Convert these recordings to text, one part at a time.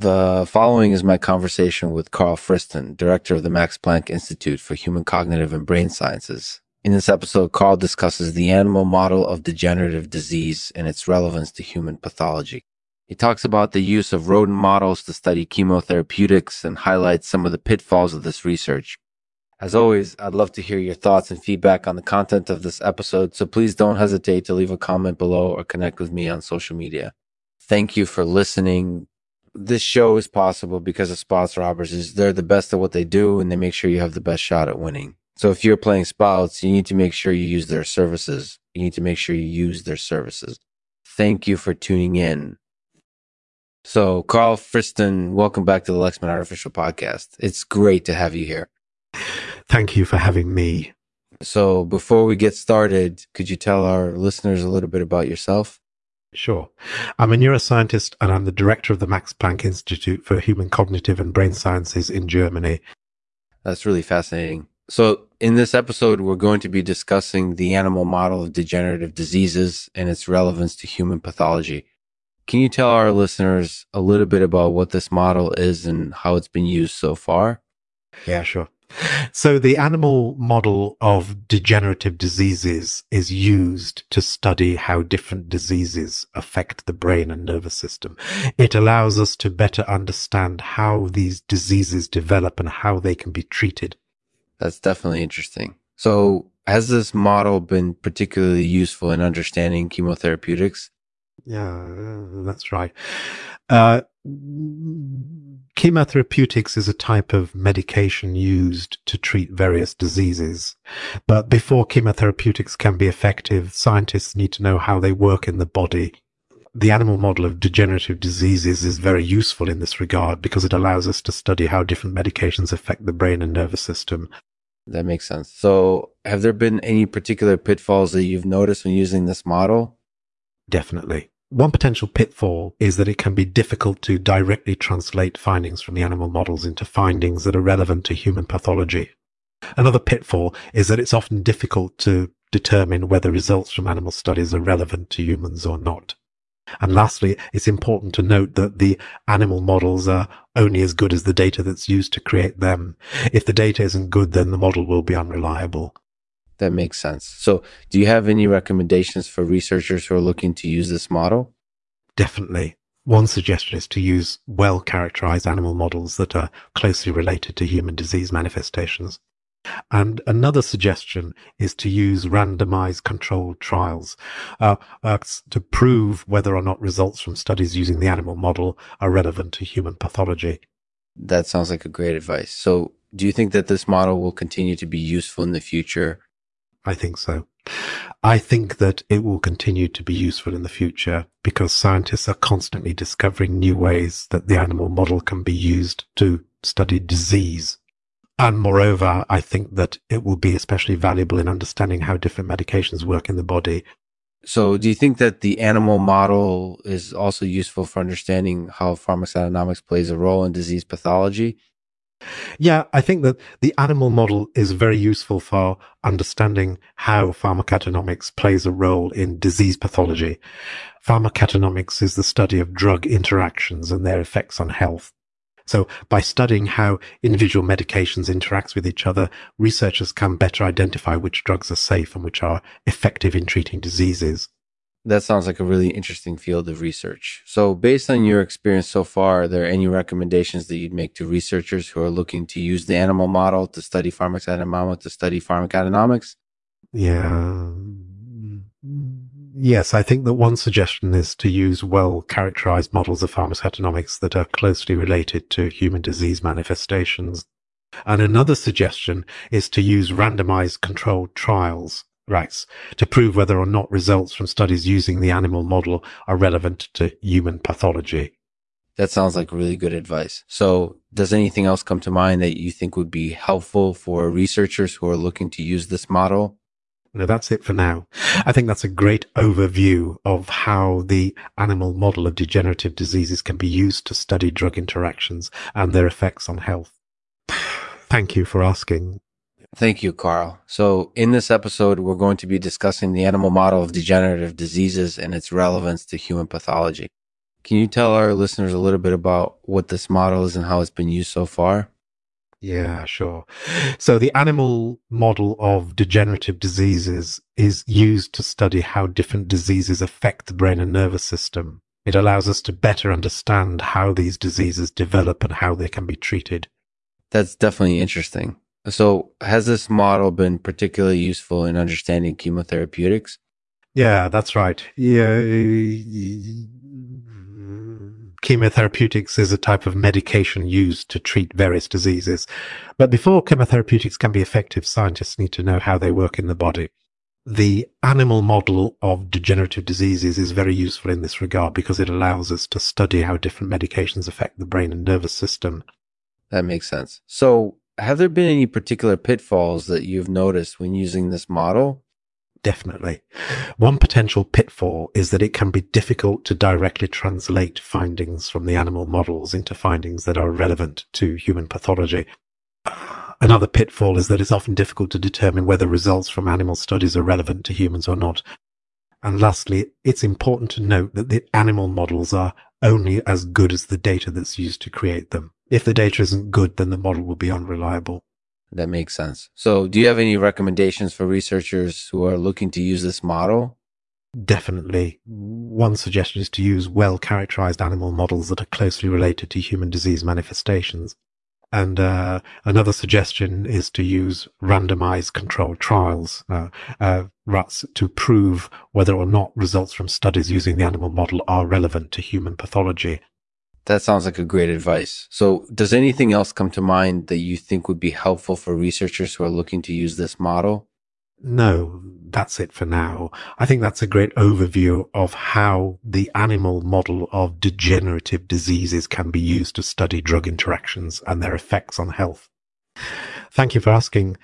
The following is my conversation with Karl Friston, director of the Max Planck Institute for Human Cognitive and Brain Sciences. In this episode, Karl discusses the animal model of degenerative disease and its relevance to human pathology. He talks about the use of rodent models to study chemotherapeutics and highlights some of the pitfalls of this research. As always, I'd love to hear your thoughts and feedback on the content of this episode, so please don't hesitate to leave a comment below or connect with me on social media. Thank you for listening this show is possible because of Spouts Robbers is they're the best at what they do and they make sure you have the best shot at winning. So if you're playing Spouts, you need to make sure you use their services. You need to make sure you use their services. Thank you for tuning in. So Karl Friston, welcome back to the Lexman Artificial Podcast. It's great to have you here. Thank you for having me. So before we get started, could you tell our listeners a little bit about yourself? Sure. I'm a neuroscientist and I'm the director of the Max Planck Institute for Human Cognitive and Brain Sciences in Germany. That's really fascinating. So, in this episode, we're going to be discussing the animal model of degenerative diseases and its relevance to human pathology. Can you tell our listeners a little bit about what this model is and how it's been used so far? Yeah, sure. So the animal model of degenerative diseases is used to study how different diseases affect the brain and nervous system. It allows us to better understand how these diseases develop and how they can be treated. That's definitely interesting. So has this model been particularly useful in understanding chemotherapeutics? Yeah, that's right. Uh, chemotherapeutics is a type of medication used to treat various diseases. But before chemotherapeutics can be effective, scientists need to know how they work in the body. The animal model of degenerative diseases is very useful in this regard because it allows us to study how different medications affect the brain and nervous system. That makes sense. So, have there been any particular pitfalls that you've noticed when using this model? Definitely. One potential pitfall is that it can be difficult to directly translate findings from the animal models into findings that are relevant to human pathology. Another pitfall is that it's often difficult to determine whether results from animal studies are relevant to humans or not. And lastly, it's important to note that the animal models are only as good as the data that's used to create them. If the data isn't good, then the model will be unreliable. That makes sense. So, do you have any recommendations for researchers who are looking to use this model? Definitely. One suggestion is to use well characterized animal models that are closely related to human disease manifestations. And another suggestion is to use randomized controlled trials uh, uh, to prove whether or not results from studies using the animal model are relevant to human pathology. That sounds like a great advice. So, do you think that this model will continue to be useful in the future I think so. I think that it will continue to be useful in the future because scientists are constantly discovering new ways that the animal model can be used to study disease. And moreover, I think that it will be especially valuable in understanding how different medications work in the body. So, do you think that the animal model is also useful for understanding how pharmacoeconomics plays a role in disease pathology? Yeah, I think that the animal model is very useful for understanding how pharmacoeconomics plays a role in disease pathology. Pharmacoeconomics is the study of drug interactions and their effects on health. So by studying how individual medications interact with each other, researchers can better identify which drugs are safe and which are effective in treating diseases. That sounds like a really interesting field of research. So, based on your experience so far, are there any recommendations that you'd make to researchers who are looking to use the animal model to study pharmacoeconomics, to study pharmacoeconomics? Yeah. Yes, I think that one suggestion is to use well characterized models of pharmacoeconomics that are closely related to human disease manifestations. And another suggestion is to use randomized controlled trials rats to prove whether or not results from studies using the animal model are relevant to human pathology. That sounds like really good advice. So, does anything else come to mind that you think would be helpful for researchers who are looking to use this model? No, that's it for now. I think that's a great overview of how the animal model of degenerative diseases can be used to study drug interactions and their effects on health. Thank you for asking. Thank you, Karl. So, in this episode, we're going to be discussing the animal model of degenerative diseases and its relevance to human pathology. Can you tell our listeners a little bit about what this model is and how it's been used so far? Yeah, sure. So the animal model of degenerative diseases is used to study how different diseases affect the brain and nervous system. It allows us to better understand how these diseases develop and how they can be treated. That's definitely interesting. So, has this model been particularly useful in understanding chemotherapeutics? Yeah, that's right. Yeah. Chemotherapeutics is a type of medication used to treat various diseases. But before chemotherapeutics can be effective, scientists need to know how they work in the body. The animal model of degenerative diseases is very useful in this regard because it allows us to study how different medications affect the brain and nervous system. That makes sense. So, have there been any particular pitfalls that you've noticed when using this model? Definitely. One potential pitfall is that it can be difficult to directly translate findings from the animal models into findings that are relevant to human pathology. Another pitfall is that it's often difficult to determine whether results from animal studies are relevant to humans or not. And lastly, it's important to note that the animal models are only as good as the data that's used to create them. If the data isn't good, then the model will be unreliable. That makes sense. So, do you have any recommendations for researchers who are looking to use this model? Definitely. One suggestion is to use well characterized animal models that are closely related to human disease manifestations. And uh, another suggestion is to use randomized controlled trials uh, uh, to prove whether or not results from studies using the animal model are relevant to human pathology. That sounds like a great advice. So, does anything else come to mind that you think would be helpful for researchers who are looking to use this model? No, that's it for now. I think that's a great overview of how the animal model of degenerative diseases can be used to study drug interactions and their effects on health. Thank you for asking.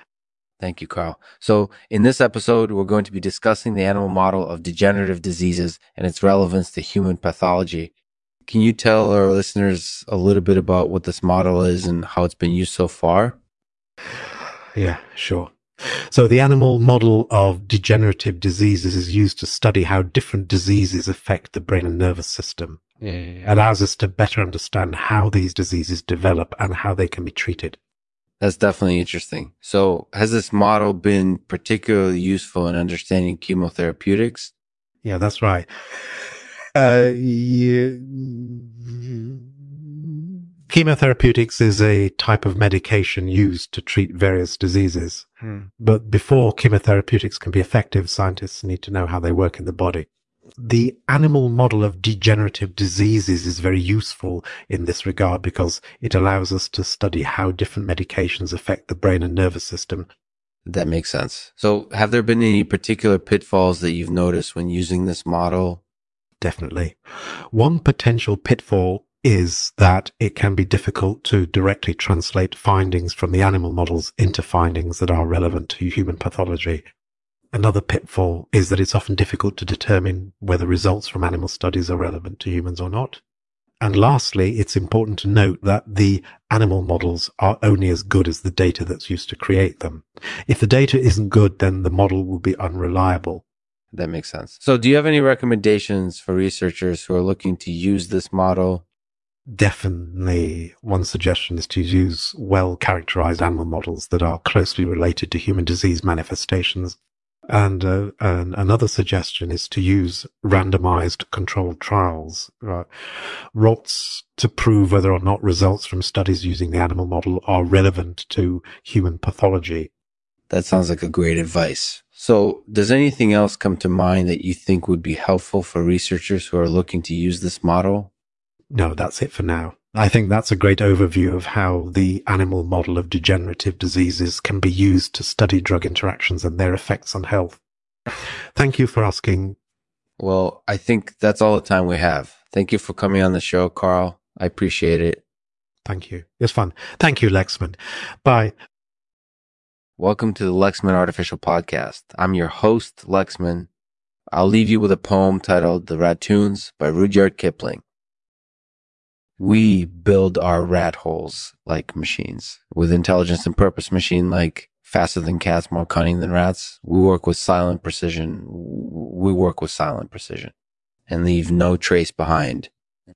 Thank you, Karl. So, in this episode, we're going to be discussing the animal model of degenerative diseases and its relevance to human pathology. Can you tell our listeners a little bit about what this model is and how it's been used so far? Yeah, sure. So the animal model of degenerative diseases is used to study how different diseases affect the brain and nervous system. It allows us to better understand how these diseases develop and how they can be treated. That's definitely interesting. So has this model been particularly useful in understanding chemotherapeutics? Yeah, that's right. Uh, yeah, chemotherapeutics is a type of medication used to treat various diseases. Hmm. But before chemotherapeutics can be effective, scientists need to know how they work in the body. The animal model of degenerative diseases is very useful in this regard because it allows us to study how different medications affect the brain and nervous system. That makes sense. So, have there been any particular pitfalls that you've noticed when using this model definitely. One potential pitfall is that it can be difficult to directly translate findings from the animal models into findings that are relevant to human pathology. Another pitfall is that it's often difficult to determine whether results from animal studies are relevant to humans or not. And lastly, it's important to note that the animal models are only as good as the data that's used to create them. If the data isn't good, then the model will be unreliable. That makes sense. So, do you have any recommendations for researchers who are looking to use this model? Definitely, one suggestion is to use well characterized animal models that are closely related to human disease manifestations. And, uh, and another suggestion is to use randomized controlled trials, uh, ROTS, to prove whether or not results from studies using the animal model are relevant to human pathology. That sounds like a great advice. So, does anything else come to mind that you think would be helpful for researchers who are looking to use this model? No, that's it for now. I think that's a great overview of how the animal model of degenerative diseases can be used to study drug interactions and their effects on health. Thank you for asking. Well, I think that's all the time we have. Thank you for coming on the show, Karl. I appreciate it. Thank you. It's fun. Thank you, Lexman. Bye. Welcome to the Lexman Artificial Podcast. I'm your host, Lexman. I'll leave you with a poem titled The Ratoons by Rudyard Kipling. We build our rat holes like machines with intelligence and purpose machine like faster than cats, more cunning than rats. We work with silent precision. We work with silent precision and leave no trace behind.